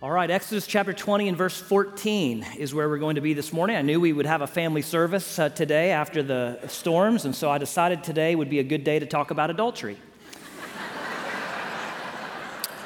All right, Exodus chapter 20 and verse 14 is where we're going to be this morning. I knew we would have a family service uh, today after the storms, and so I decided today would be a good day to talk about adultery.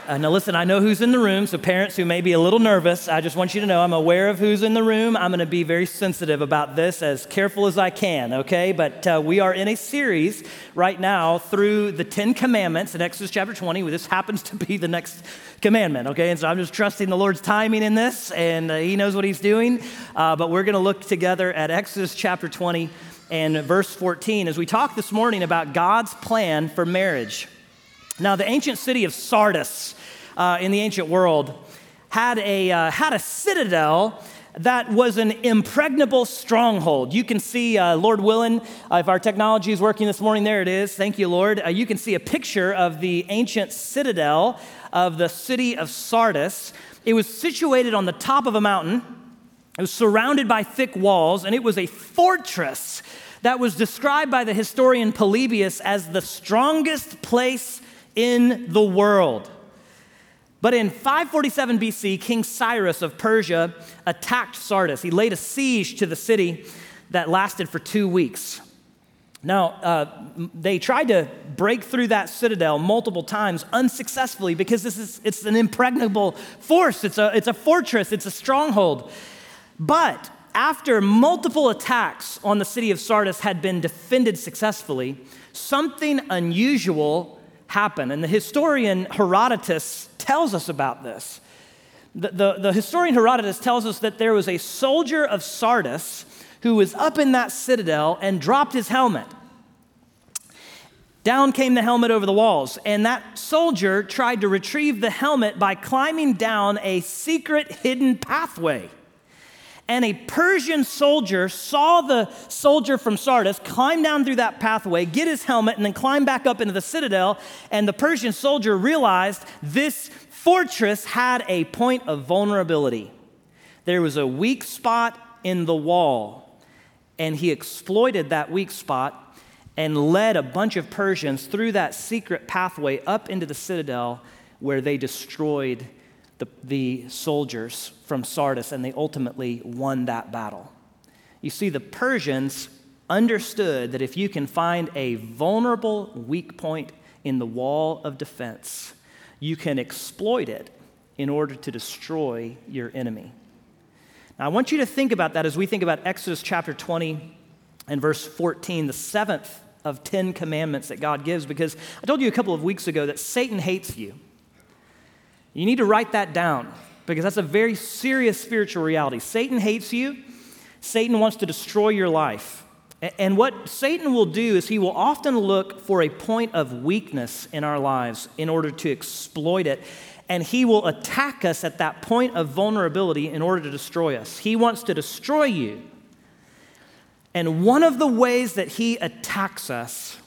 Uh, now, listen, I know who's in the room, so parents who may be a little nervous, I just want you to know I'm aware of who's in the room. I'm going to be very sensitive about this, as careful as I can, okay? But uh, we are in a series right now through the Ten Commandments in Exodus chapter 20. This happens to be the next commandment, okay? And so I'm just trusting the Lord's timing in this, and uh, He knows what He's doing. Uh, but we're going to look together at Exodus chapter 20 and verse 14 as we talk this morning about God's plan for marriage. Now, the ancient city of Sardis uh, in the ancient world had a, uh, had a citadel that was an impregnable stronghold. You can see, uh, Lord willing, uh, if our technology is working this morning, there it is. Thank you, Lord. Uh, you can see a picture of the ancient citadel of the city of Sardis. It was situated on the top of a mountain, it was surrounded by thick walls, and it was a fortress that was described by the historian Polybius as the strongest place in the world. But in 547 BC, King Cyrus of Persia attacked Sardis. He laid a siege to the city that lasted for two weeks. Now, uh, they tried to break through that citadel multiple times unsuccessfully because this is, it's an impregnable force. It's a, it's a fortress, it's a stronghold. But after multiple attacks on the city of Sardis had been defended successfully, something unusual happened. And the historian Herodotus tells us about this. The, the, the, historian Herodotus tells us that there was a soldier of Sardis who was up in that citadel and dropped his helmet. Down came the helmet over the walls, and that soldier tried to retrieve the helmet by climbing down a secret hidden pathway and a Persian soldier saw the soldier from Sardis climb down through that pathway, get his helmet, and then climb back up into the citadel. And the Persian soldier realized this fortress had a point of vulnerability. There was a weak spot in the wall, and he exploited that weak spot and led a bunch of Persians through that secret pathway up into the citadel where they destroyed the, the soldiers from Sardis, and they ultimately won that battle. You see, the Persians understood that if you can find a vulnerable weak point in the wall of defense, you can exploit it in order to destroy your enemy. Now, I want you to think about that as we think about Exodus chapter 20 and verse 14, the seventh of 10 commandments that God gives, because I told you a couple of weeks ago that Satan hates you. You need to write that down because that's a very serious spiritual reality. Satan hates you, Satan wants to destroy your life. And what Satan will do is he will often look for a point of weakness in our lives in order to exploit it. And he will attack us at that point of vulnerability in order to destroy us. He wants to destroy you. And one of the ways that he attacks us,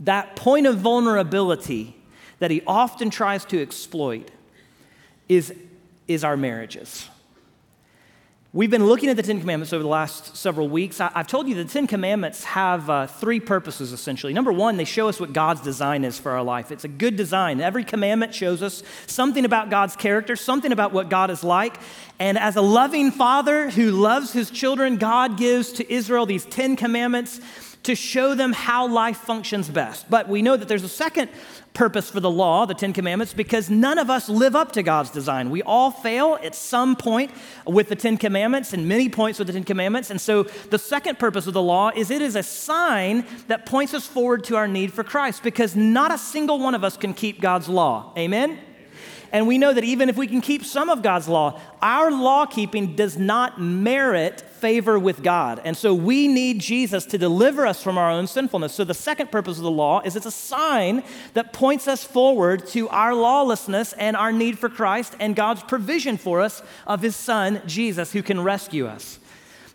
that point of vulnerability, that he often tries to exploit is, is our marriages. We've been looking at the Ten Commandments over the last several weeks. I, have told you the Ten Commandments have uh, three purposes essentially. Number one, they show us what God's design is for our life. It's a good design. Every commandment shows us something about God's character, something about what God is like. And as a loving father who loves his children, God gives to Israel these Ten Commandments to show them how life functions best. But we know that there's a second purpose for the law, the Ten Commandments, because none of us live up to God's design. We all fail at some point with the Ten Commandments and many points with the Ten Commandments. And so the second purpose of the law is it is a sign that points us forward to our need for Christ because not a single one of us can keep God's law. Amen? And we know that even if we can keep some of God's law, our law keeping does not merit favor with God. And so we need Jesus to deliver us from our own sinfulness. So the second purpose of the law is it's a sign that points us forward to our lawlessness and our need for Christ and God's provision for us of his son, Jesus, who can rescue us.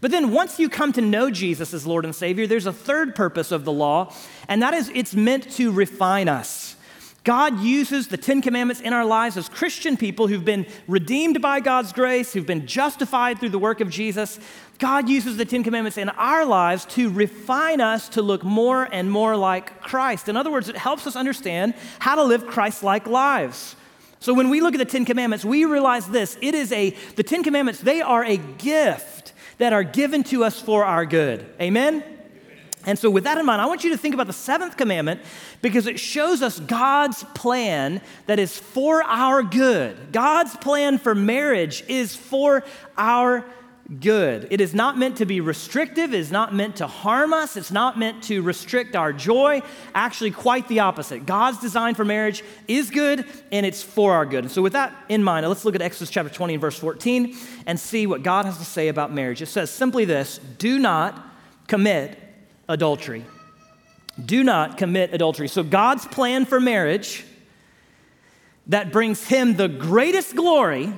But then once you come to know Jesus as Lord and Savior, there's a third purpose of the law, and that is it's meant to refine us. God uses the Ten Commandments in our lives as Christian people who've been redeemed by God's grace, who've been justified through the work of Jesus. God uses the Ten Commandments in our lives to refine us to look more and more like Christ. In other words, it helps us understand how to live Christ like lives. So when we look at the Ten Commandments, we realize this it is a, the Ten Commandments, they are a gift that are given to us for our good. Amen? And so, with that in mind, I want you to think about the seventh commandment because it shows us God's plan that is for our good. God's plan for marriage is for our good. It is not meant to be restrictive, it is not meant to harm us, it's not meant to restrict our joy. Actually, quite the opposite. God's design for marriage is good and it's for our good. And so, with that in mind, let's look at Exodus chapter 20 and verse 14 and see what God has to say about marriage. It says simply this do not commit adultery. Do not commit adultery. So, God's plan for marriage that brings Him the greatest glory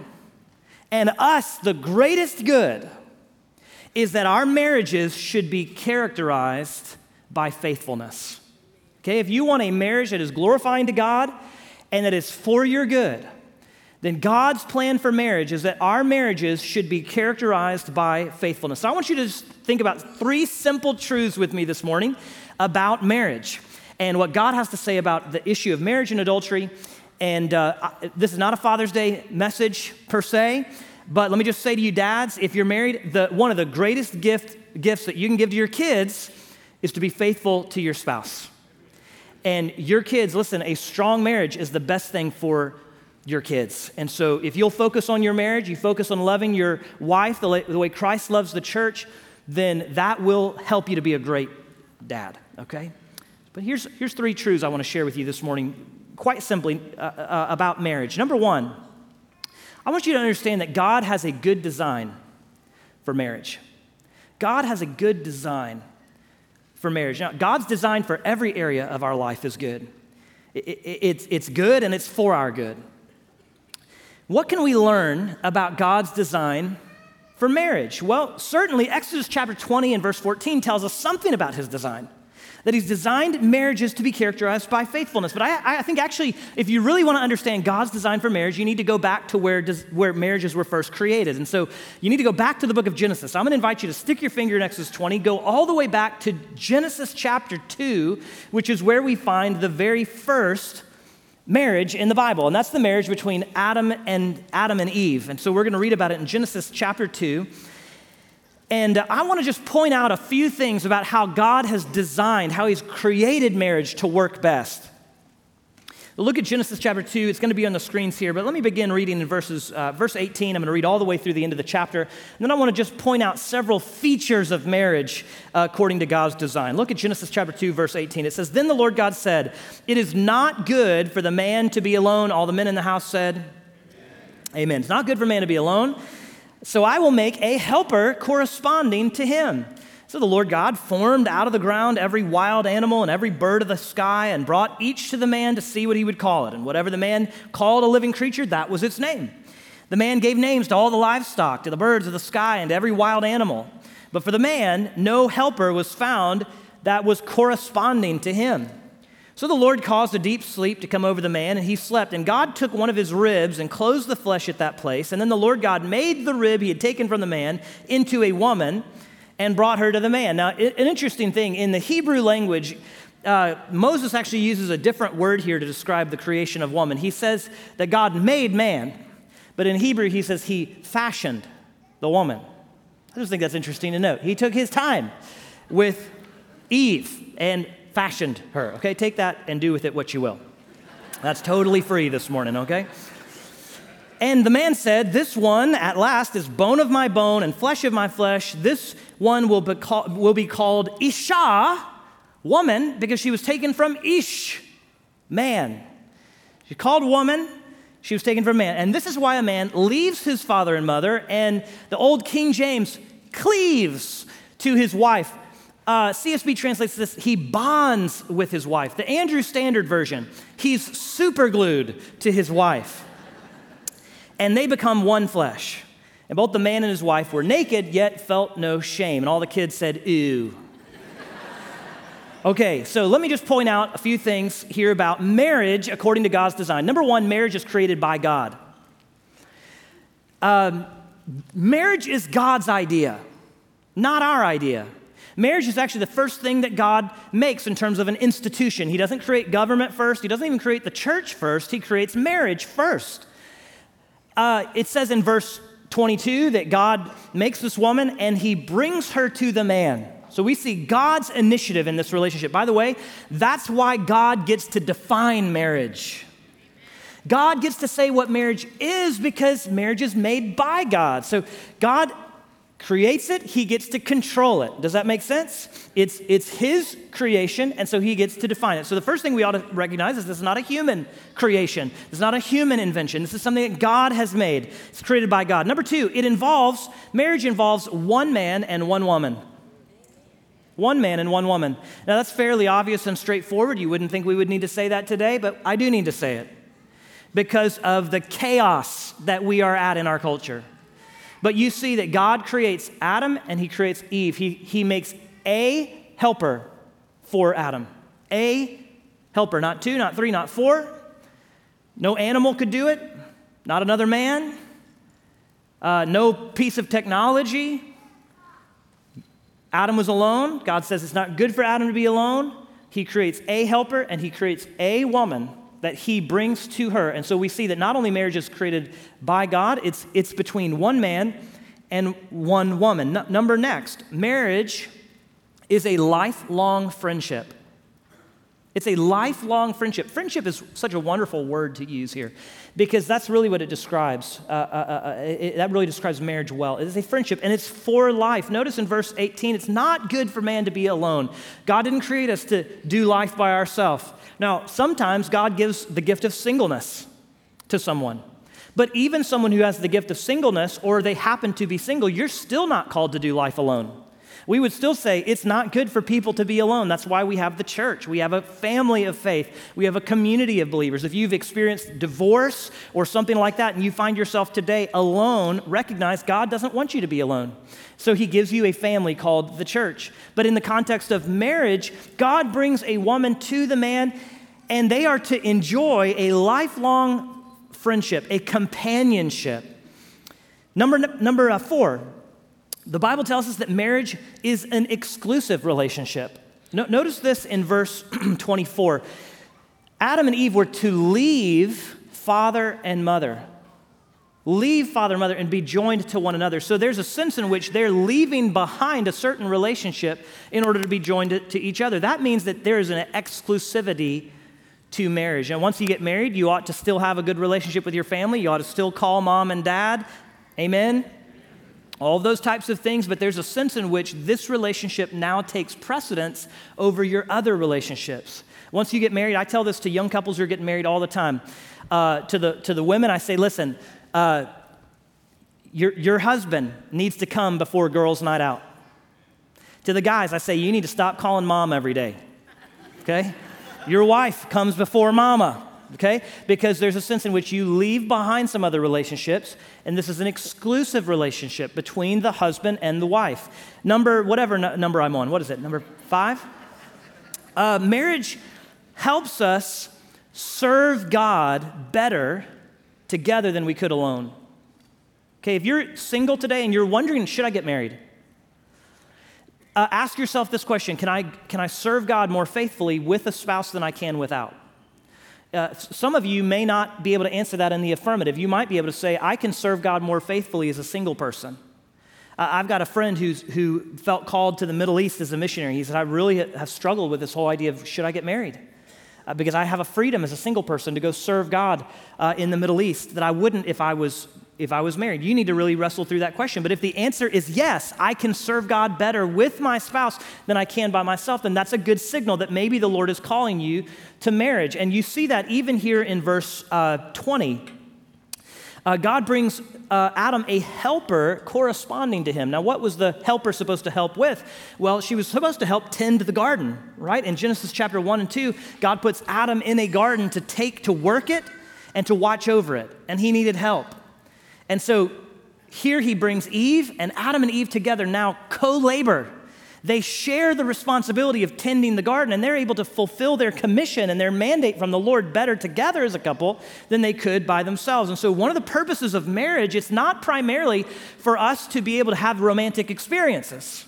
and us the greatest good is that our marriages should be characterized by faithfulness. Okay, if you want a marriage that is glorifying to God and that is for your good, then God's plan for marriage is that our marriages should be characterized by faithfulness. So I want you to think about three simple truths with me this morning about marriage and what God has to say about the issue of marriage and adultery and uh, this is not a Father's Day message per se, but let me just say to you, dads, if you're married, the, one of the greatest gift, gifts that you can give to your kids is to be faithful to your spouse. And your kids, listen, a strong marriage is the best thing for your kids. And so if you'll focus on your marriage, you focus on loving your wife the, the way Christ loves the church, then that will help you to be a great dad, okay? But here's, here's three truths I want to share with you this morning quite simply uh, uh, about marriage. Number one, I want you to understand that God has a good design for marriage. God has a good design for marriage. Now, God's design for every area of our life is good. It, it, it's, it's good and it's for our good. What can we learn about God's design for marriage? Well, certainly Exodus chapter 20 and verse 14 tells us something about his design that he's designed marriages to be characterized by faithfulness. But I, I think actually, if you really want to understand God's design for marriage, you need to go back to where, does, where marriages were first created. And so you need to go back to the book of Genesis. I'm going to invite you to stick your finger in Exodus 20, go all the way back to Genesis chapter 2, which is where we find the very first marriage in the Bible, and that's the marriage between Adam and Adam and Eve. And so we're going to read about it in Genesis chapter 2. And I want to just point out a few things about how God has designed, how He's created marriage to work best. Look at Genesis chapter 2. It's going to be on the screens here, but let me begin reading in verses, uh, verse 18. I'm going to read all the way through the end of the chapter. And then I want to just point out several features of marriage uh, according to God's design. Look at Genesis chapter 2, verse 18. It says, Then the Lord God said, It is not good for the man to be alone. All the men in the house said, Amen. Amen. It's not good for man to be alone. So I will make a helper corresponding to him. So the Lord God formed out of the ground every wild animal and every bird of the sky and brought each to the man to see what he would call it. And whatever the man called a living creature, that was its name. The man gave names to all the livestock, to the birds of the sky, and to every wild animal. But for the man, no helper was found that was corresponding to him. So the Lord caused a deep sleep to come over the man, and he slept. And God took one of his ribs and closed the flesh at that place. And then the Lord God made the rib he had taken from the man into a woman and brought her to the man. Now, an interesting thing in the Hebrew language, uh, Moses actually uses a different word here to describe the creation of woman. He says that God made man, but in Hebrew, he says he fashioned the woman. I just think that's interesting to note. He took his time with Eve and fashioned her. Okay, take that and do with it what you will. That's totally free this morning, okay? And the man said, This one at last is bone of my bone and flesh of my flesh. This one will be, call, will be called Isha, woman, because she was taken from Ish, man. She's called woman, she was taken from man. And this is why a man leaves his father and mother, and the old King James cleaves to his wife uh, CSB translates this, he bonds with his wife. The Andrew Standard Version, he's super glued to his wife. And they become one flesh. And both the man and his wife were naked, yet felt no shame. And all the kids said, ew. Okay, so let me just point out a few things here about marriage according to God's design. Number one, marriage is created by God. Um, marriage is God's idea, not our idea. Marriage is actually the first thing that God makes in terms of an institution. He doesn't create government first, He doesn't even create the church first, He creates marriage first. Uh, it says in verse 22 that God makes this woman and He brings her to the man. So we see God's initiative in this relationship. By the way, that's why God gets to define marriage. God gets to say what marriage is because marriage is made by God. So God creates it, he gets to control it. Does that make sense? It's, it's his creation, and so he gets to define it. So the first thing we ought to recognize is this is not a human creation. This is not a human invention. This is something that God has made. It's created by God. Number two, it involves, marriage involves one man and one woman. One man and one woman. Now that's fairly obvious and straightforward. You wouldn't think we would need to say that today, but I do need to say it because of the chaos that we are at in our culture. But you see that God creates Adam and he creates Eve. He, he makes a helper for Adam. A helper, not two, not three, not four. No animal could do it, not another man, uh, no piece of technology. Adam was alone. God says it's not good for Adam to be alone. He creates a helper and he creates a woman that he brings to her. And so we see that not only marriage is created by God, it's, it's between one man and one woman. N- number next, marriage is a lifelong friendship. It's a lifelong friendship. Friendship is such a wonderful word to use here because that's really what it describes. Uh, uh, uh, uh it, that really describes marriage well. It is a friendship and it's for life. Notice in verse 18, it's not good for man to be alone. God didn't create us to do life by ourselves. Now, sometimes God gives the gift of singleness to someone. But even someone who has the gift of singleness or they happen to be single, you're still not called to do life alone. We would still say it's not good for people to be alone. That's why we have the church. We have a family of faith. We have a community of believers. If you've experienced divorce or something like that and you find yourself today alone, recognize God doesn't want you to be alone. So he gives you a family called the church. But in the context of marriage, God brings a woman to the man and they are to enjoy a lifelong friendship, a companionship. Number, number uh, four, the Bible tells us that marriage is an exclusive relationship. No, notice this in verse 24. Adam and Eve were to leave father and mother. Leave father and mother and be joined to one another. So there's a sense in which they're leaving behind a certain relationship in order to be joined to, each other. That means that there is an exclusivity to marriage. And once you get married, you ought to still have a good relationship with your family. You ought to still call mom and dad. Amen? All those types of things, but there's a sense in which this relationship now takes precedence over your other relationships. Once you get married, I tell this to young couples who are getting married all the time. Uh, to, the, to the women, I say, listen, uh, your, your husband needs to come before girls' night out. To the guys, I say, you need to stop calling mom every day. Okay? Your wife comes before mama, okay? Because there's a sense in which you leave behind some other relationships, and this is an exclusive relationship between the husband and the wife. Number, whatever n- number I'm on, what is it, number five? Uh, marriage helps us serve God better together than we could alone. Okay, if you're single today and you're wondering, should I get married? Uh, ask yourself this question can I, can I serve God more faithfully with a spouse than I can without? Uh, some of you may not be able to answer that in the affirmative. You might be able to say, I can serve God more faithfully as a single person. Uh, I've got a friend who's, who felt called to the Middle East as a missionary. He said, I really have struggled with this whole idea of should I get married? Uh, because I have a freedom as a single person to go serve God uh, in the Middle East that I wouldn't if I was if I was married? You need to really wrestle through that question. But if the answer is yes, I can serve God better with my spouse than I can by myself, then that's a good signal that maybe the Lord is calling you to marriage. And you see that even here in verse uh, 20. Uh, God brings uh, Adam a helper corresponding to him. Now, what was the helper supposed to help with? Well, she was supposed to help tend the garden, right? In Genesis chapter 1 and 2, God puts Adam in a garden to take, to work it, and to watch over it. And he needed help. And so here he brings Eve and Adam and Eve together now co labor. They share the responsibility of tending the garden, and they're able to fulfill their commission and their mandate from the Lord better together as a couple than they could by themselves. And so, one of the purposes of marriage, it's not primarily for us to be able to have romantic experiences.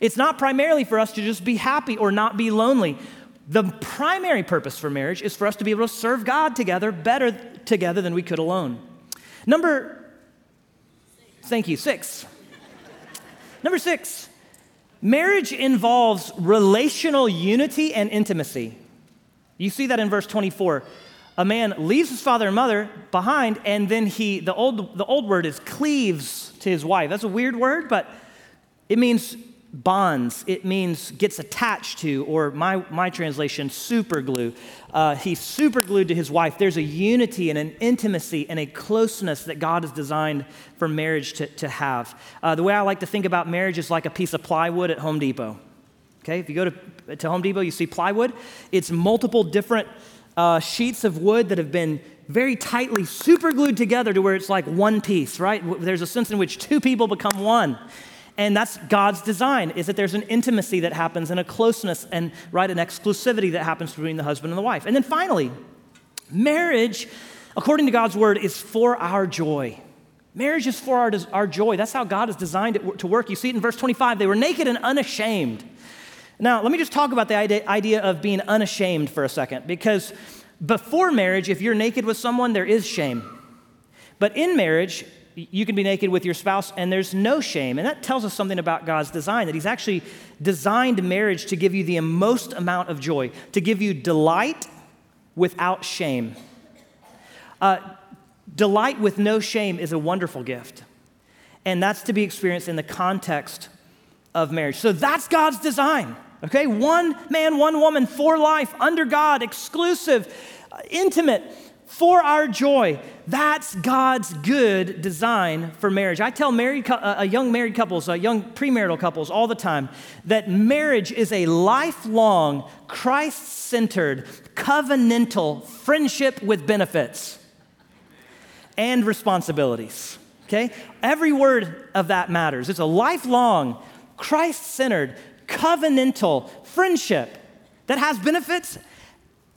It's not primarily for us to just be happy or not be lonely. The primary purpose for marriage is for us to be able to serve God together better together than we could alone. Number, thank you, six. Number six, marriage involves relational unity and intimacy. You see that in verse 24. A man leaves his father and mother behind, and then he, the old, the old word is cleaves to his wife. That's a weird word, but it means bonds. It means gets attached to, or my, my translation, super glue. Uh, he's super glued to his wife. There's a unity and an intimacy and a closeness that God has designed for marriage to, to have. Uh, the way I like to think about marriage is like a piece of plywood at Home Depot. Okay, if you go to, to Home Depot, you see plywood. It's multiple different uh, sheets of wood that have been very tightly super glued together to where it's like one piece, right? There's a sense in which two people become one. And that's God's design, is that there's an intimacy that happens and a closeness and, right, an exclusivity that happens between the husband and the wife. And then finally, marriage, according to God's word, is for our joy. Marriage is for our, our joy. That's how God has designed it to work. You see it in verse 25. They were naked and unashamed. Now, let me just talk about the idea of being unashamed for a second, because before marriage, if you're naked with someone, there is shame. But in marriage, you can be naked with your spouse and there's no shame. And that tells us something about God's design that He's actually designed marriage to give you the most amount of joy, to give you delight without shame. Uh, delight with no shame is a wonderful gift. And that's to be experienced in the context of marriage. So that's God's design. Okay? One man, one woman for life, under God, exclusive, uh, intimate for our joy. That's God's good design for marriage. I tell married, uh, young married couples, uh, young premarital couples all the time that marriage is a lifelong, Christ centered, covenantal friendship with benefits and responsibilities. Okay? Every word of that matters. It's a lifelong, Christ centered, covenantal friendship that has benefits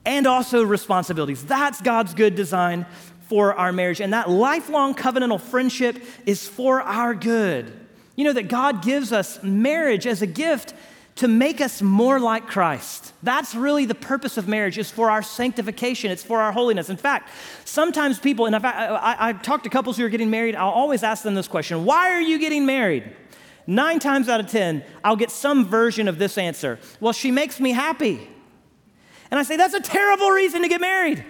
and also responsibilities. That's God's good design for our marriage. And that lifelong covenantal friendship is for our good. You know that God gives us marriage as a gift to make us more like Christ. That's really the purpose of marriage is for our sanctification. It's for our holiness. In fact, sometimes people, and I, I, I talk to couples who are getting married, I'll always ask them this question, why are you getting married? Nine times out of 10, I'll get some version of this answer. Well, she makes me happy. And I say, that's a terrible reason to get married.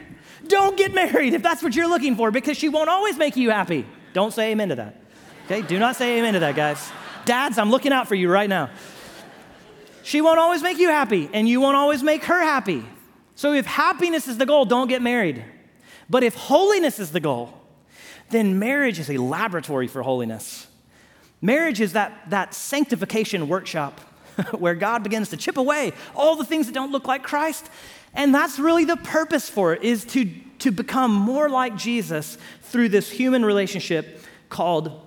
Don't get married if that's what you're looking for because she won't always make you happy. Don't say amen to that. Okay? Do not say amen to that, guys. Dads, I'm looking out for you right now. She won't always make you happy, and you won't always make her happy. So if happiness is the goal, don't get married. But if holiness is the goal, then marriage is a laboratory for holiness. Marriage is that, that sanctification workshop where God begins to chip away all the things that don't look like Christ. And that's really the purpose for it, is to, to become more like Jesus through this human relationship called,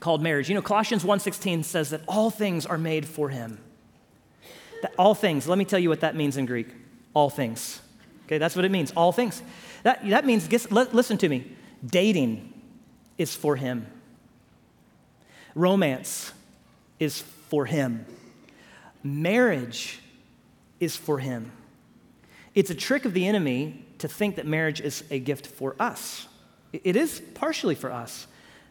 called marriage. You know, Colossians 1.16 says that all things are made for him. That all things, let me tell you what that means in Greek. All things. Okay, that's what it means, all things. That, that means, guess, listen to me, dating is for him. Romance is for him. Marriage is for him. It's a trick of the enemy to think that marriage is a gift for us. It is partially for us,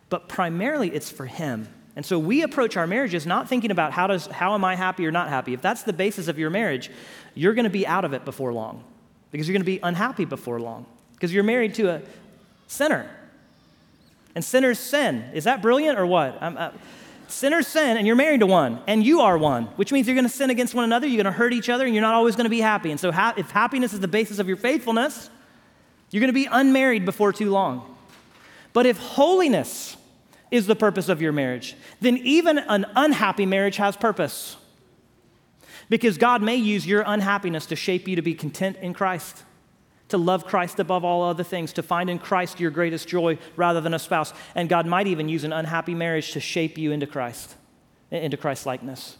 but primarily it's for him. And so we approach our marriages not thinking about how, does, how am I happy or not happy. If that's the basis of your marriage, you're going to be out of it before long because you're going to be unhappy before long because you're married to a sinner. And sinners sin. Is that brilliant or what? Uh, Sinners sin, and you're married to one, and you are one, which means you're going to sin against one another, you're going to hurt each other, and you're not always going to be happy. And so, ha- if happiness is the basis of your faithfulness, you're going to be unmarried before too long. But if holiness is the purpose of your marriage, then even an unhappy marriage has purpose. Because God may use your unhappiness to shape you to be content in Christ to love Christ above all other things, to find in Christ your greatest joy rather than a spouse. And God might even use an unhappy marriage to shape you into Christ, into Christ likeness.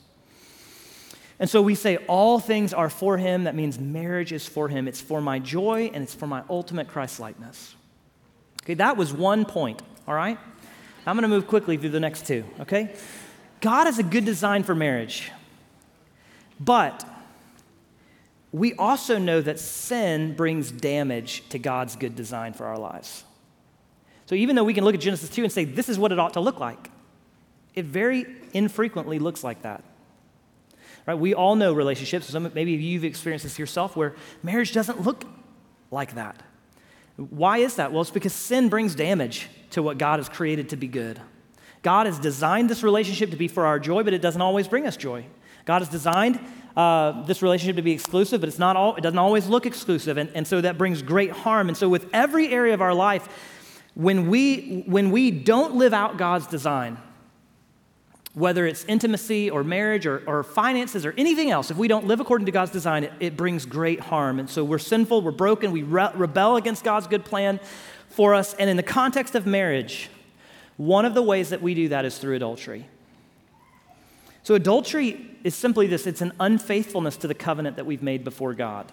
And so we say all things are for him. That means marriage is for him. It's for my joy and it's for my ultimate Christ likeness. Okay, that was one point, all right? I'm going to move quickly through the next two, okay? God has a good design for marriage. But we also know that sin brings damage to God's good design for our lives. So even though we can look at Genesis 2 and say, this is what it ought to look like, it very infrequently looks like that. Right? We all know relationships, some, maybe you've experienced this yourself, where marriage doesn't look like that. Why is that? Well, it's because sin brings damage to what God has created to be good. God has designed this relationship to be for our joy, but it doesn't always bring us joy. God has designed uh, this relationship to be exclusive, but it's not all, it doesn't always look exclusive. And, and so that brings great harm. And so, with every area of our life, when we, when we don't live out God's design, whether it's intimacy or marriage or, or finances or anything else, if we don't live according to God's design, it, it brings great harm. And so we're sinful, we're broken, we re- rebel against God's good plan for us. And in the context of marriage, one of the ways that we do that is through adultery. So, adultery is simply this it's an unfaithfulness to the covenant that we've made before God.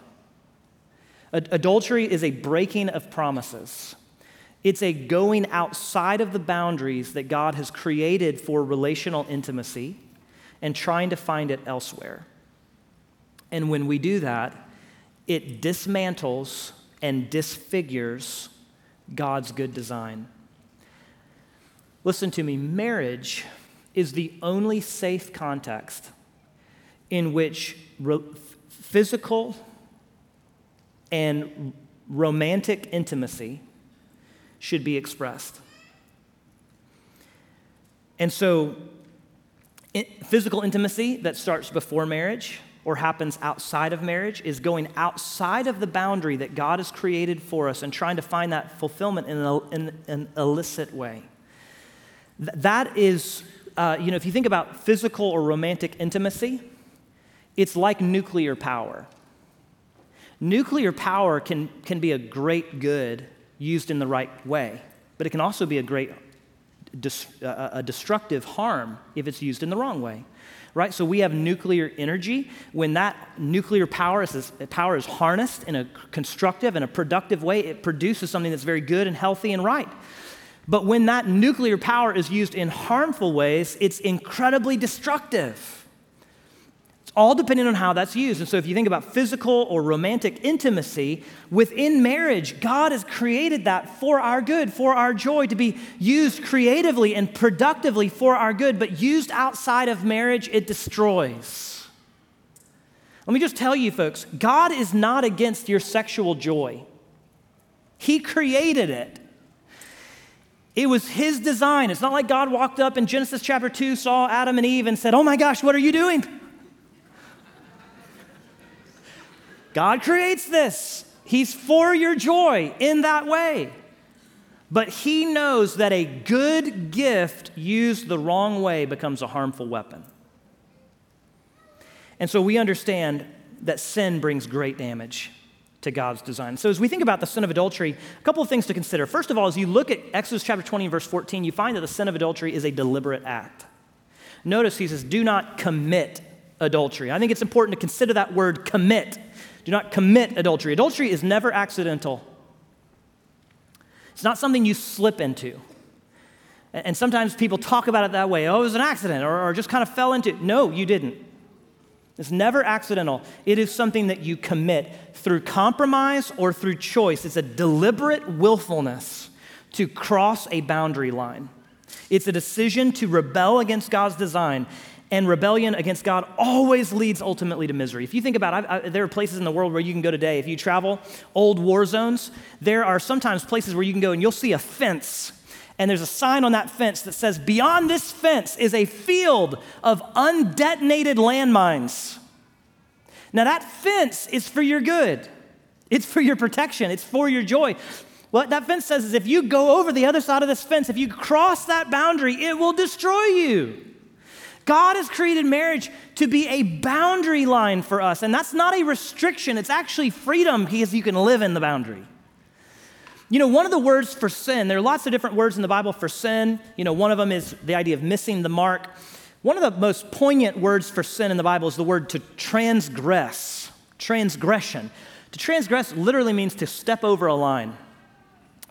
Ad- adultery is a breaking of promises. It's a going outside of the boundaries that God has created for relational intimacy and trying to find it elsewhere. And when we do that, it dismantles and disfigures God's good design. Listen to me marriage is the only safe context in which re- physical and romantic intimacy should be expressed. And so, physical intimacy that starts before marriage or happens outside of marriage is going outside of the boundary that God has created for us and trying to find that fulfillment in an, in an illicit way. that is, uh, you know, if you think about physical or romantic intimacy, it's like nuclear power. Nuclear power can, can be a great good used in the right way, but it can also be a great uh, a destructive harm if it's used in the wrong way. Right? So we have nuclear energy. When that nuclear power is, power is harnessed in a constructive and a productive way, it produces something that's very good and healthy and right. But when that nuclear power is used in harmful ways, it's incredibly destructive It's all depending on how that's used. And so, if you think about physical or romantic intimacy within marriage, God has created that for our good, for our joy, to be used creatively and productively for our good, but used outside of marriage, it destroys. Let me just tell you, folks God is not against your sexual joy, He created it. It was his design. It's not like God walked up in Genesis chapter 2, saw Adam and Eve, and said, Oh my gosh, what are you doing? God creates this. He's for your joy in that way. But he knows that a good gift used the wrong way becomes a harmful weapon. And so we understand that sin brings great damage to God's design. So as we think about the sin of adultery, a couple of things to consider. First of all, as you look at Exodus chapter 20 verse 14, you find that the sin of adultery is a deliberate act. Notice he says, do not commit adultery. I think it's important to consider that word commit do not commit adultery. Adultery is never accidental, it's not something you slip into. And sometimes people talk about it that way oh, it was an accident or, or just kind of fell into it. No, you didn't. It's never accidental. It is something that you commit through compromise or through choice. It's a deliberate willfulness to cross a boundary line. It's a decision to rebel against God's design and rebellion against God always leads ultimately to misery. If you think about it, I, I, there are places in the world where you can go today. If you travel old war zones, there are sometimes places where you can go and you'll see a fence. And there's a sign on that fence that says, Beyond this fence is a field of undetonated landmines. Now, that fence is for your good, it's for your protection, it's for your joy. What that fence says is if you go over the other side of this fence, if you cross that boundary, it will destroy you. God has created marriage to be a boundary line for us, and that's not a restriction, it's actually freedom because you can live in the boundary. You know, one of the words for sin, there are lots of different words in the Bible for sin. You know, one of them is the idea of missing the mark. One of the most poignant words for sin in the Bible is the word to transgress, transgression. To transgress literally means to step over a line.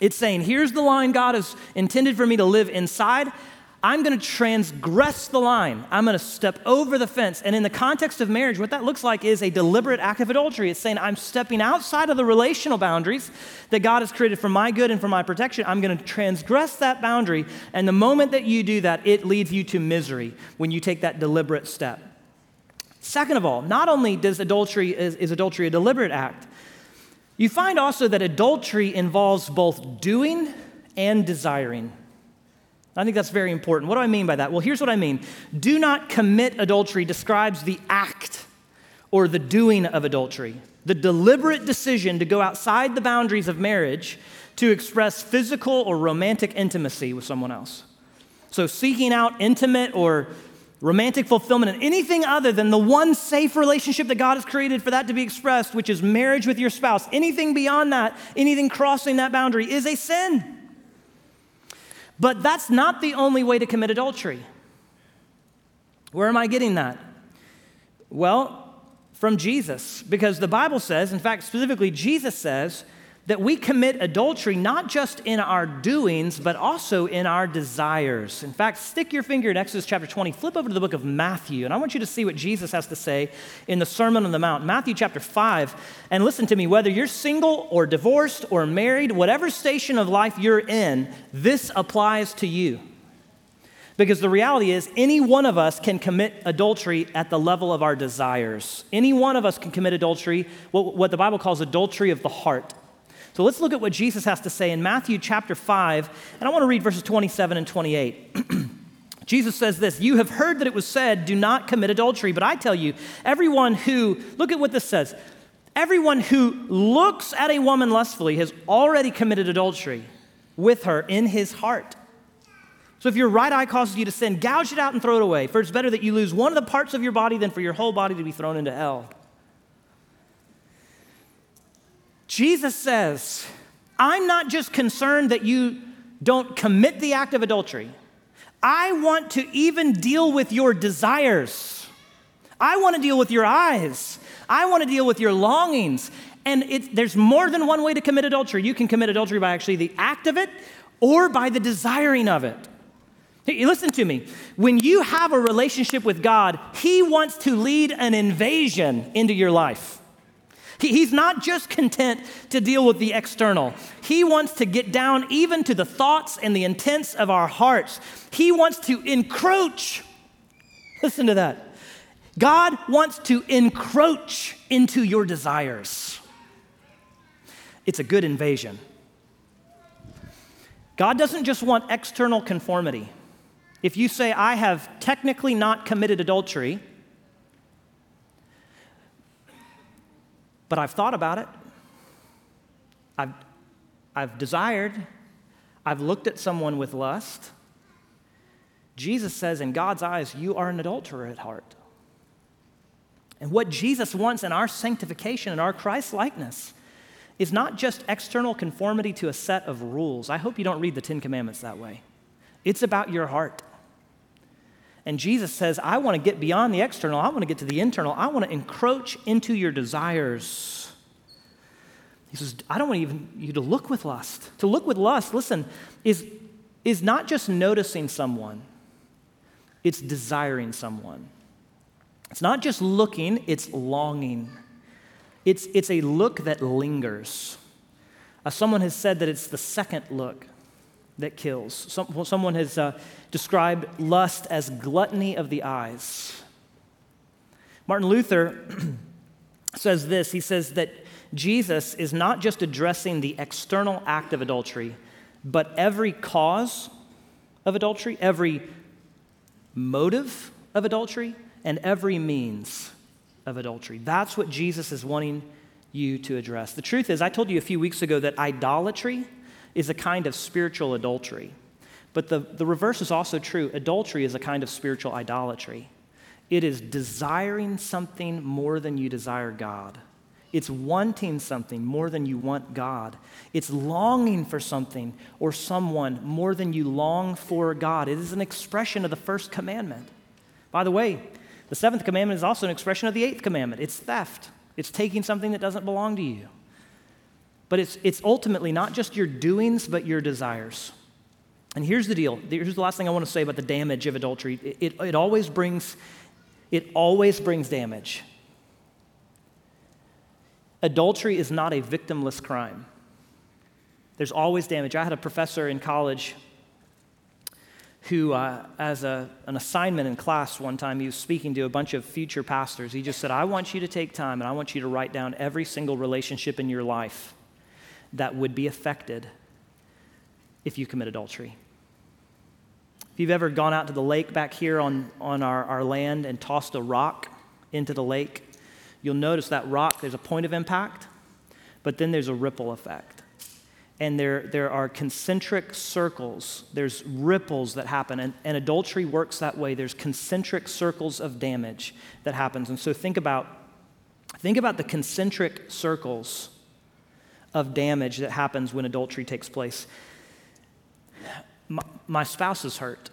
It's saying, here's the line God has intended for me to live inside. I'm going to transgress the line. I'm going to step over the fence. And in the context of marriage, what that looks like is a deliberate act of adultery. It's saying, I'm stepping outside of the relational boundaries that God has created for my good and for my protection. I'm going to transgress that boundary. And the moment that you do that, it leads you to misery when you take that deliberate step. Second of all, not only does adultery is, is adultery a deliberate act, you find also that adultery involves both doing and desiring. I think that's very important. What do I mean by that? Well, here's what I mean do not commit adultery describes the act or the doing of adultery, the deliberate decision to go outside the boundaries of marriage to express physical or romantic intimacy with someone else. So, seeking out intimate or romantic fulfillment in anything other than the one safe relationship that God has created for that to be expressed, which is marriage with your spouse, anything beyond that, anything crossing that boundary, is a sin. But that's not the only way to commit adultery. Where am I getting that? Well, from Jesus, because the Bible says, in fact, specifically, Jesus says, that we commit adultery not just in our doings, but also in our desires. In fact, stick your finger in Exodus chapter 20, flip over to the book of Matthew, and I want you to see what Jesus has to say in the Sermon on the Mount, Matthew chapter 5. And listen to me, whether you're single or divorced or married, whatever station of life you're in, this applies to you. Because the reality is, any one of us can commit adultery at the level of our desires. Any one of us can commit adultery, what, the Bible calls adultery of the heart. So let's look at what Jesus has to say in Matthew chapter 5, and I want to read verses 27 and 28. Jesus says this You have heard that it was said, Do not commit adultery. But I tell you, everyone who, look at what this says, everyone who looks at a woman lustfully has already committed adultery with her in his heart. So if your right eye causes you to sin, gouge it out and throw it away. For it's better that you lose one of the parts of your body than for your whole body to be thrown into hell. Jesus says, I'm not just concerned that you don't commit the act of adultery. I want to even deal with your desires. I want to deal with your eyes. I want to deal with your longings. And it, there's more than one way to commit adultery. You can commit adultery by actually the act of it or by the desiring of it. Hey, listen to me. When you have a relationship with God, He wants to lead an invasion into your life. He's not just content to deal with the external. He wants to get down even to the thoughts and the intents of our hearts. He wants to encroach. Listen to that. God wants to encroach into your desires. It's a good invasion. God doesn't just want external conformity. If you say, I have technically not committed adultery, But I've thought about it. I've, I've desired. I've looked at someone with lust. Jesus says, in God's eyes, you are an adulterer at heart. And what Jesus wants in our sanctification and our Christ likeness is not just external conformity to a set of rules. I hope you don't read the Ten Commandments that way. It's about your heart. And Jesus says, I want to get beyond the external, I want to get to the internal, I want to encroach into your desires. He says, I don't want even you to look with lust. To look with lust, listen, is, is not just noticing someone, it's desiring someone. It's not just looking, it's longing. It's, it's a look that lingers. Uh, someone has said that it's the second look that kills. Some, someone has uh, described lust as gluttony of the eyes. Martin Luther says this he says that Jesus is not just addressing the external act of adultery, but every cause of adultery, every motive of adultery, and every means of adultery. That's what Jesus is wanting you to address. The truth is, I told you a few weeks ago that idolatry is a kind of spiritual adultery. But the, the reverse is also true. Adultery is a kind of spiritual idolatry. It is desiring something more than you desire God. It's wanting something more than you want God. It's longing for something or someone more than you long for God. It is an expression of the first commandment. By the way, the seventh commandment is also an expression of the eighth commandment it's theft, it's taking something that doesn't belong to you. But it's, it's ultimately not just your doings, but your desires. And here's the deal. Here's the last thing I want to say about the damage of adultery. It, it, it always brings, it always brings damage. Adultery is not a victimless crime. There's always damage. I had a professor in college who, uh, as a, an assignment in class one time, he was speaking to a bunch of future pastors. He just said, I want you to take time and I want you to write down every single relationship in your life that would be affected if you commit adultery. If you've ever gone out to the lake back here on, on our, our land and tossed a rock into the lake, you'll notice that rock, there's a point of impact, but then there's a ripple effect and there, there are concentric circles. There's ripples that happen, and, and adultery works that way. There's concentric circles of damage that happens. And so think about, think about the concentric circles of damage that happens when adultery takes place. My, my spouse is hurt.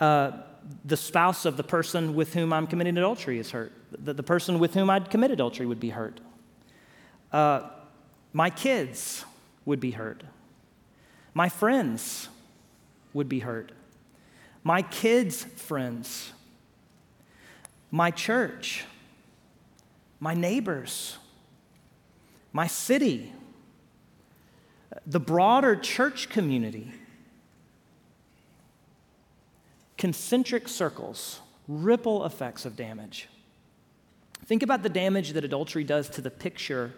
Uh, the spouse of the person with whom I'm committing adultery is hurt. The, the person with whom I'd commit adultery would be hurt. Uh, my kids would be hurt. My friends would be hurt. My kids' friends. My church. My neighbors. My city. The broader church community. Concentric circles, ripple effects of damage. Think about the damage that adultery does to the picture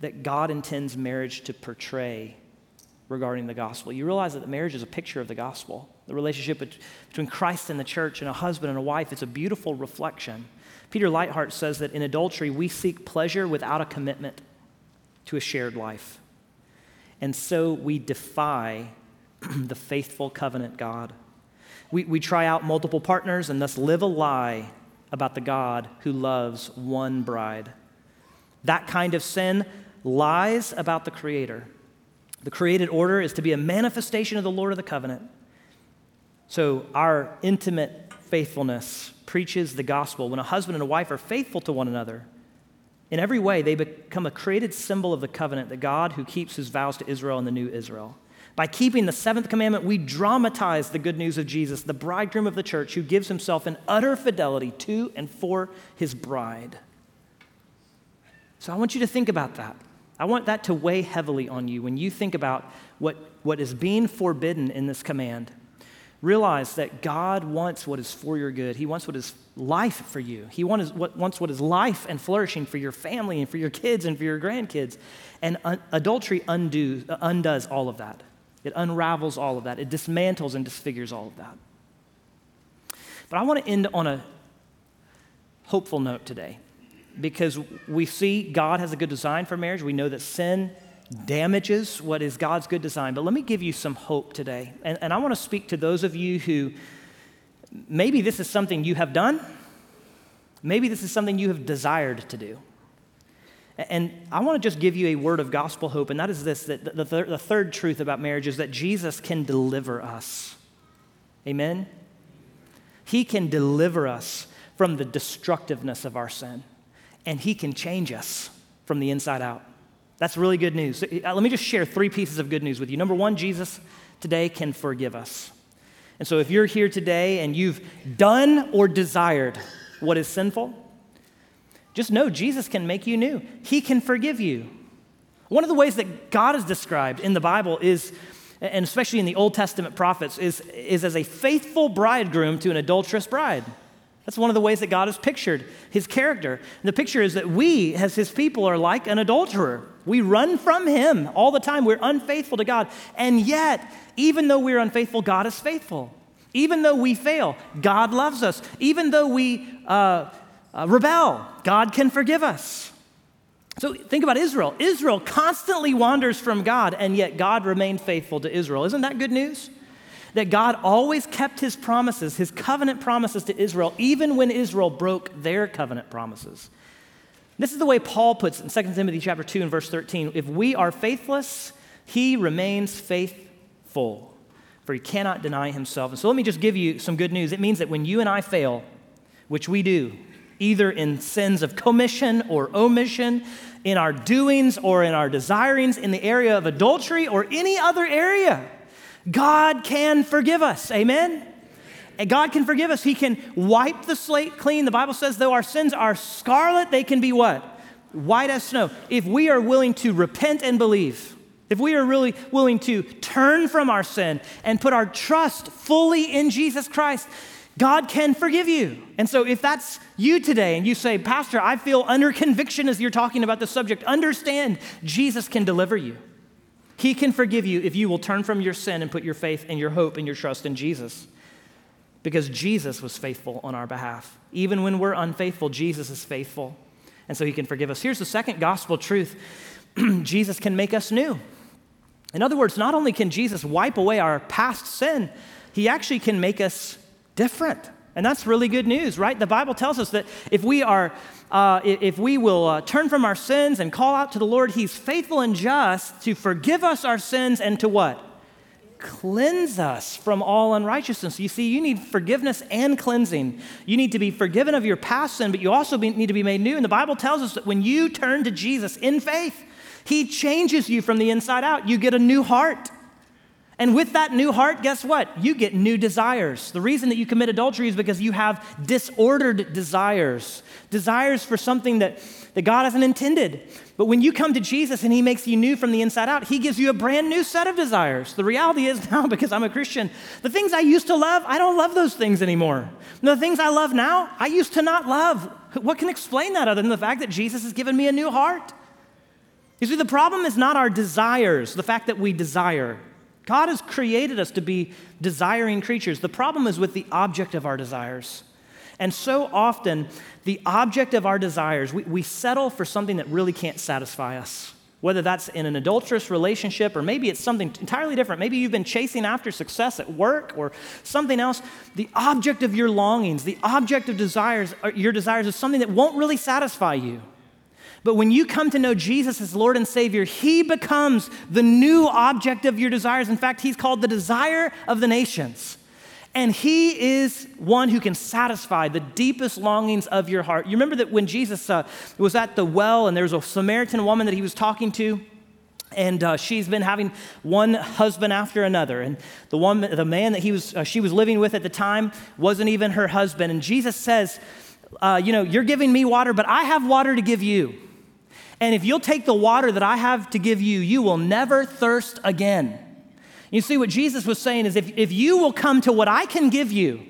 that God intends marriage to portray regarding the gospel. You realize that the marriage is a picture of the gospel. The relationship between Christ and the church and a husband and a wife, it's a beautiful reflection. Peter Leithart says that in adultery, we seek pleasure without a commitment to a shared life. And so we defy the faithful covenant God. We, we try out multiple partners and thus live a lie about the God who loves one bride. That kind of sin lies about the Creator. The created order is to be a manifestation of the Lord of the covenant. So, our intimate faithfulness preaches the gospel. When a husband and a wife are faithful to one another, in every way, they become a created symbol of the covenant, the God who keeps his vows to Israel and the new Israel. By keeping the seventh commandment, we dramatize the good news of Jesus, the bridegroom of the church, who gives himself in utter fidelity to and for his bride. So I want you to think about that. I want that to weigh heavily on you when you think about what, what is being forbidden in this command. Realize that God wants what is for your good. He wants what is life for you. He wants what, wants what is life and flourishing for your family and for your kids and for your grandkids. And un- adultery undo, undoes all of that. It unravels all of that. It dismantles and disfigures all of that. But I want to end on a hopeful note today because we see God has a good design for marriage. We know that sin damages what is God's good design. But let me give you some hope today. And, and I want to speak to those of you who maybe this is something you have done, maybe this is something you have desired to do. And I want to just give you a word of gospel hope, and that is this that the, the, the third truth about marriage is that Jesus can deliver us. Amen? He can deliver us from the destructiveness of our sin and He can change us from the inside out. That's really good news. Uh, let me just share three pieces of good news with you. Number one, Jesus today can forgive us. And so if you're here today and you've done or desired what is sinful, just know Jesus can make you new. He can forgive you. One of the ways that God is described in the Bible is, and especially in the Old Testament prophets, is, is as a faithful bridegroom to an adulterous bride. That's one of the ways that God has pictured his character. And the picture is that we, as his people, are like an adulterer. We run from him all the time. We're unfaithful to God. And yet, even though we're unfaithful, God is faithful. Even though we fail, God loves us. Even though we uh, uh, rebel, God can forgive us. So think about Israel. Israel constantly wanders from God, and yet God remained faithful to Israel. Isn't that good news? That God always kept his promises, his covenant promises to Israel, even when Israel broke their covenant promises. This is the way Paul puts it in 2 Timothy chapter 2 and verse 13. If we are faithless, he remains faithful, for he cannot deny himself. And so let me just give you some good news. It means that when you and I fail, which we do, either in sins of commission or omission, in our doings or in our desirings, in the area of adultery or any other area. God can forgive us. Amen? And God can forgive us. He can wipe the slate clean. The Bible says, though our sins are scarlet, they can be what? White as snow. If we are willing to repent and believe, if we are really willing to turn from our sin and put our trust fully in Jesus Christ, God can forgive you. And so, if that's you today and you say, Pastor, I feel under conviction as you're talking about the subject, understand Jesus can deliver you. He can forgive you if you will turn from your sin and put your faith and your hope and your trust in Jesus. Because Jesus was faithful on our behalf. Even when we're unfaithful, Jesus is faithful. And so he can forgive us. Here's the second gospel truth Jesus can make us new. In other words, not only can Jesus wipe away our past sin, he actually can make us different. And that's really good news, right? The Bible tells us that if we are, uh, if we will uh, turn from our sins and call out to the Lord, He's faithful and just to forgive us our sins and to what? Cleanse us from all unrighteousness. You see, you need forgiveness and cleansing. You need to be forgiven of your past sin, but you also be, need to be made new. And the Bible tells us that when you turn to Jesus in faith, He changes you from the inside out. You get a new heart. And with that new heart, guess what? You get new desires. The reason that you commit adultery is because you have disordered desires, desires for something that, that God hasn't intended. But when you come to Jesus and He makes you new from the inside out, He gives you a brand new set of desires. The reality is now, because I'm a Christian, the things I used to love, I don't love those things anymore. The things I love now, I used to not love. What can explain that other than the fact that Jesus has given me a new heart? You see, the problem is not our desires, the fact that we desire. God has created us to be desiring creatures. The problem is with the object of our desires. And so often, the object of our desires, we, we settle for something that really can't satisfy us. Whether that's in an adulterous relationship or maybe it's something entirely different. Maybe you've been chasing after success at work or something else. The object of your longings, the object of desires, uh, your desires is something that won't really satisfy you. But when you come to know Jesus as Lord and Savior, He becomes the new object of your desires. In fact, He's called the desire of the nations. And He is one who can satisfy the deepest longings of your heart. You remember that when Jesus uh, was at the well and there was a Samaritan woman that He was talking to? and uh, she's been having one husband after another and the one the man that he was uh, she was living with at the time wasn't even her husband and jesus says uh, you know you're giving me water but i have water to give you and if you'll take the water that I have to give you, you will never thirst again. You see, what Jesus was saying is if, if you will come to what I can give you,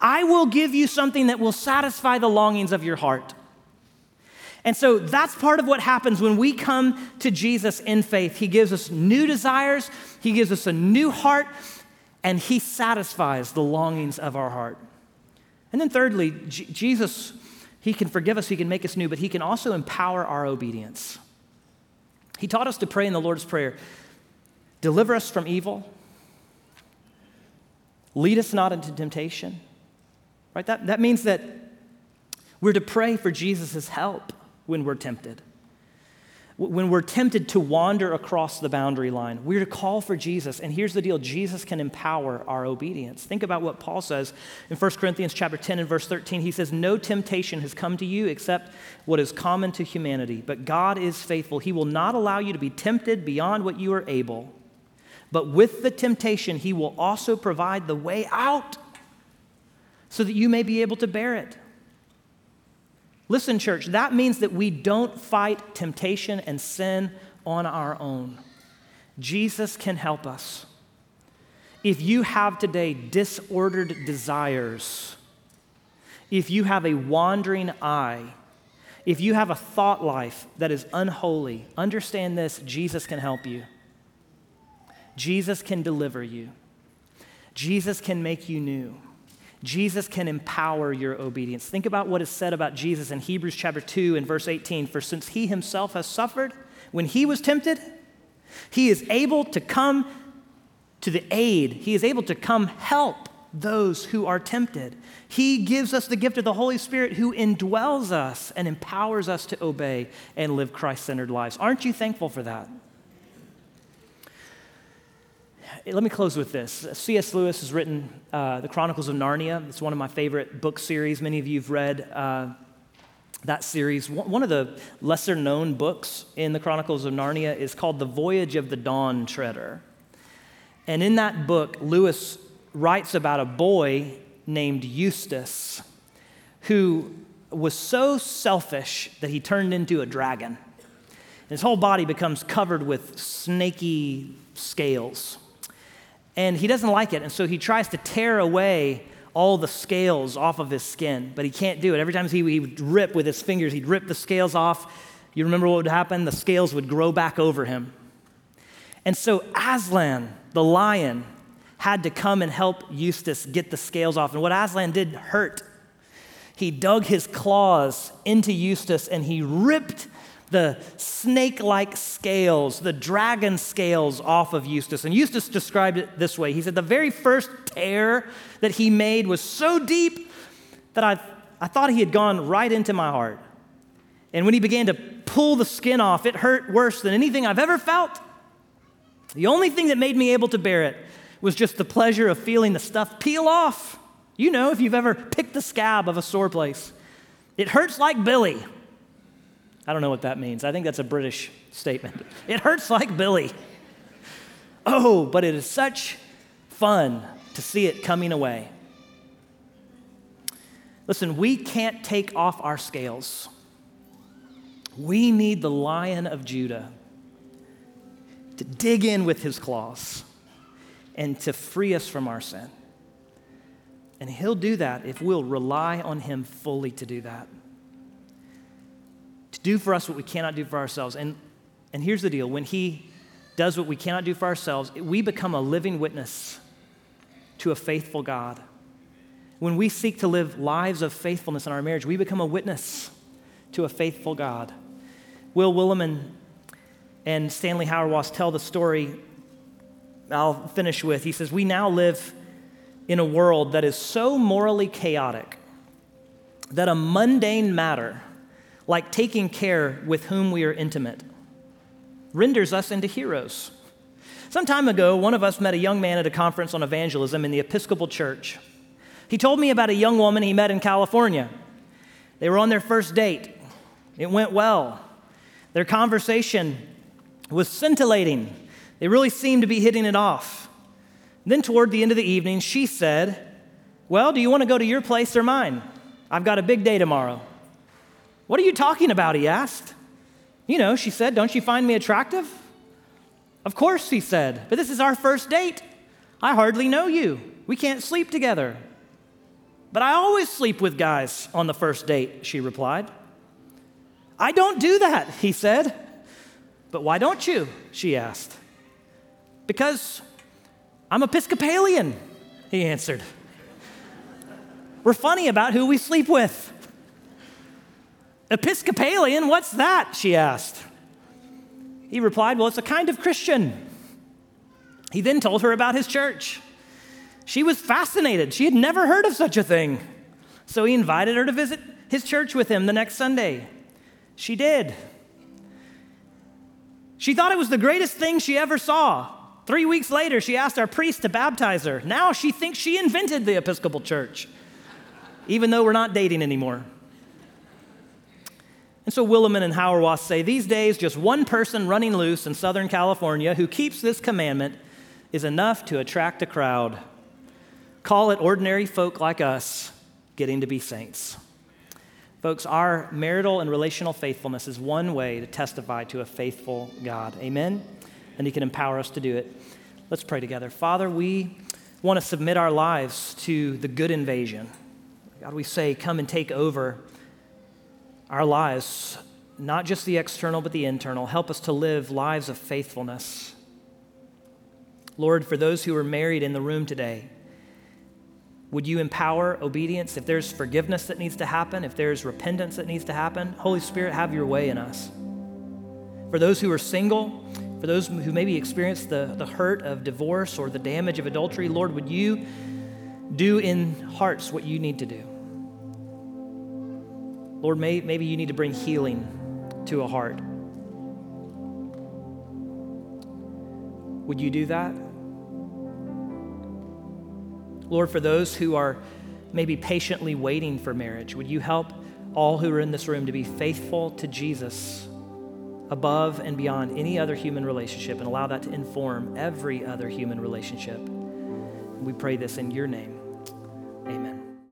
I will give you something that will satisfy the longings of your heart. And so that's part of what happens when we come to Jesus in faith. He gives us new desires, He gives us a new heart, and He satisfies the longings of our heart. And then, thirdly, J- Jesus he can forgive us, He can make us new, but He can also empower our obedience. He taught us to pray in the Lord's Prayer deliver us from evil, lead us not into temptation. Right? That, that means that we're to pray for Jesus' help when we're tempted when we're tempted to wander across the boundary line, we're to call for Jesus. And here's the deal Jesus can empower our obedience. Think about what Paul says in 1 Corinthians chapter 10 and verse 13. He says, No temptation has come to you except what is common to humanity. But God is faithful. He will not allow you to be tempted beyond what you are able. But with the temptation, He will also provide the way out so that you may be able to bear it. Listen, church, that means that we don't fight temptation and sin on our own. Jesus can help us. If you have today disordered desires, if you have a wandering eye, if you have a thought life that is unholy, understand this Jesus can help you. Jesus can deliver you. Jesus can make you new. Jesus can empower your obedience. Think about what is said about Jesus in Hebrews chapter 2 and verse 18. For since he himself has suffered when he was tempted, he is able to come to the aid, he is able to come help those who are tempted. He gives us the gift of the Holy Spirit who indwells us and empowers us to obey and live Christ centered lives. Aren't you thankful for that? Let me close with this. C.S. Lewis has written uh, The Chronicles of Narnia. It's one of my favorite book series. Many of you have read uh, that series. One of the lesser known books in the Chronicles of Narnia is called The Voyage of the Dawn Treader. And in that book, Lewis writes about a boy named Eustace who was so selfish that he turned into a dragon. His whole body becomes covered with snaky scales. And he doesn't like it, and so he tries to tear away all the scales off of his skin, but he can't do it. Every time he, he would rip with his fingers, he'd rip the scales off. You remember what would happen? The scales would grow back over him. And so Aslan, the lion, had to come and help Eustace get the scales off. And what Aslan did hurt. He dug his claws into Eustace and he ripped the snake like scales, the dragon scales off of Eustace. And Eustace described it this way He said, The very first tear that he made was so deep that I, I thought he had gone right into my heart. And when he began to pull the skin off, it hurt worse than anything I've ever felt. The only thing that made me able to bear it was just the pleasure of feeling the stuff peel off. You know, if you've ever picked the scab of a sore place, it hurts like Billy. I don't know what that means. I think that's a British statement. It hurts like Billy. Oh, but it is such fun to see it coming away. Listen, we can't take off our scales. We need the lion of Judah to dig in with his claws and to free us from our sin. And he'll do that if we'll rely on him fully to do that do for us what we cannot do for ourselves. And, and here's the deal when He does what we cannot do for ourselves, we become a living witness to a faithful God. When we seek to live lives of faithfulness in our marriage, we become a witness to a faithful God. Will Willimon and Stanley Hauerwas tell the story I'll finish with. He says, We now live in a world that is so morally chaotic that a mundane matter like taking care with whom we are intimate, renders us into heroes. Some time ago, one of us met a young man at a conference on evangelism in the Episcopal Church. He told me about a young woman he met in California. They were on their first date. It went well. Their conversation was scintillating. They really seemed to be hitting it off. Then, toward the end of the evening, she said, Well, do you want to go to your place or mine? I've got a big day tomorrow. What are you talking about? He asked. You know, she said, Don't you find me attractive? Of course, he said, but this is our first date. I hardly know you. We can't sleep together. But I always sleep with guys on the first date, she replied. I don't do that, he said. But why don't you? she asked. Because I'm Episcopalian, he answered. We're funny about who we sleep with. Episcopalian, what's that? she asked. He replied, Well, it's a kind of Christian. He then told her about his church. She was fascinated. She had never heard of such a thing. So he invited her to visit his church with him the next Sunday. She did. She thought it was the greatest thing she ever saw. Three weeks later, she asked our priest to baptize her. Now she thinks she invented the Episcopal Church, even though we're not dating anymore. And so Willimon and Hauerwas say these days, just one person running loose in Southern California who keeps this commandment is enough to attract a crowd. Call it ordinary folk like us getting to be saints. Folks, our marital and relational faithfulness is one way to testify to a faithful God. Amen? And He can empower us to do it. Let's pray together. Father, we want to submit our lives to the good invasion. God, we say, come and take over our lives, not just the external, but the internal. Help us to live lives of faithfulness. Lord, for those who are married in the room today, would you empower obedience? If there's forgiveness that needs to happen, if there's repentance that needs to happen, Holy Spirit, have your way in us. For those who are single, for those who maybe experience the, the hurt of divorce or the damage of adultery, Lord, would you do in hearts what you need to do? Lord, may, maybe you need to bring healing to a heart. Would you do that? Lord, for those who are maybe patiently waiting for marriage, would you help all who are in this room to be faithful to Jesus above and beyond any other human relationship and allow that to inform every other human relationship. We pray this in your name.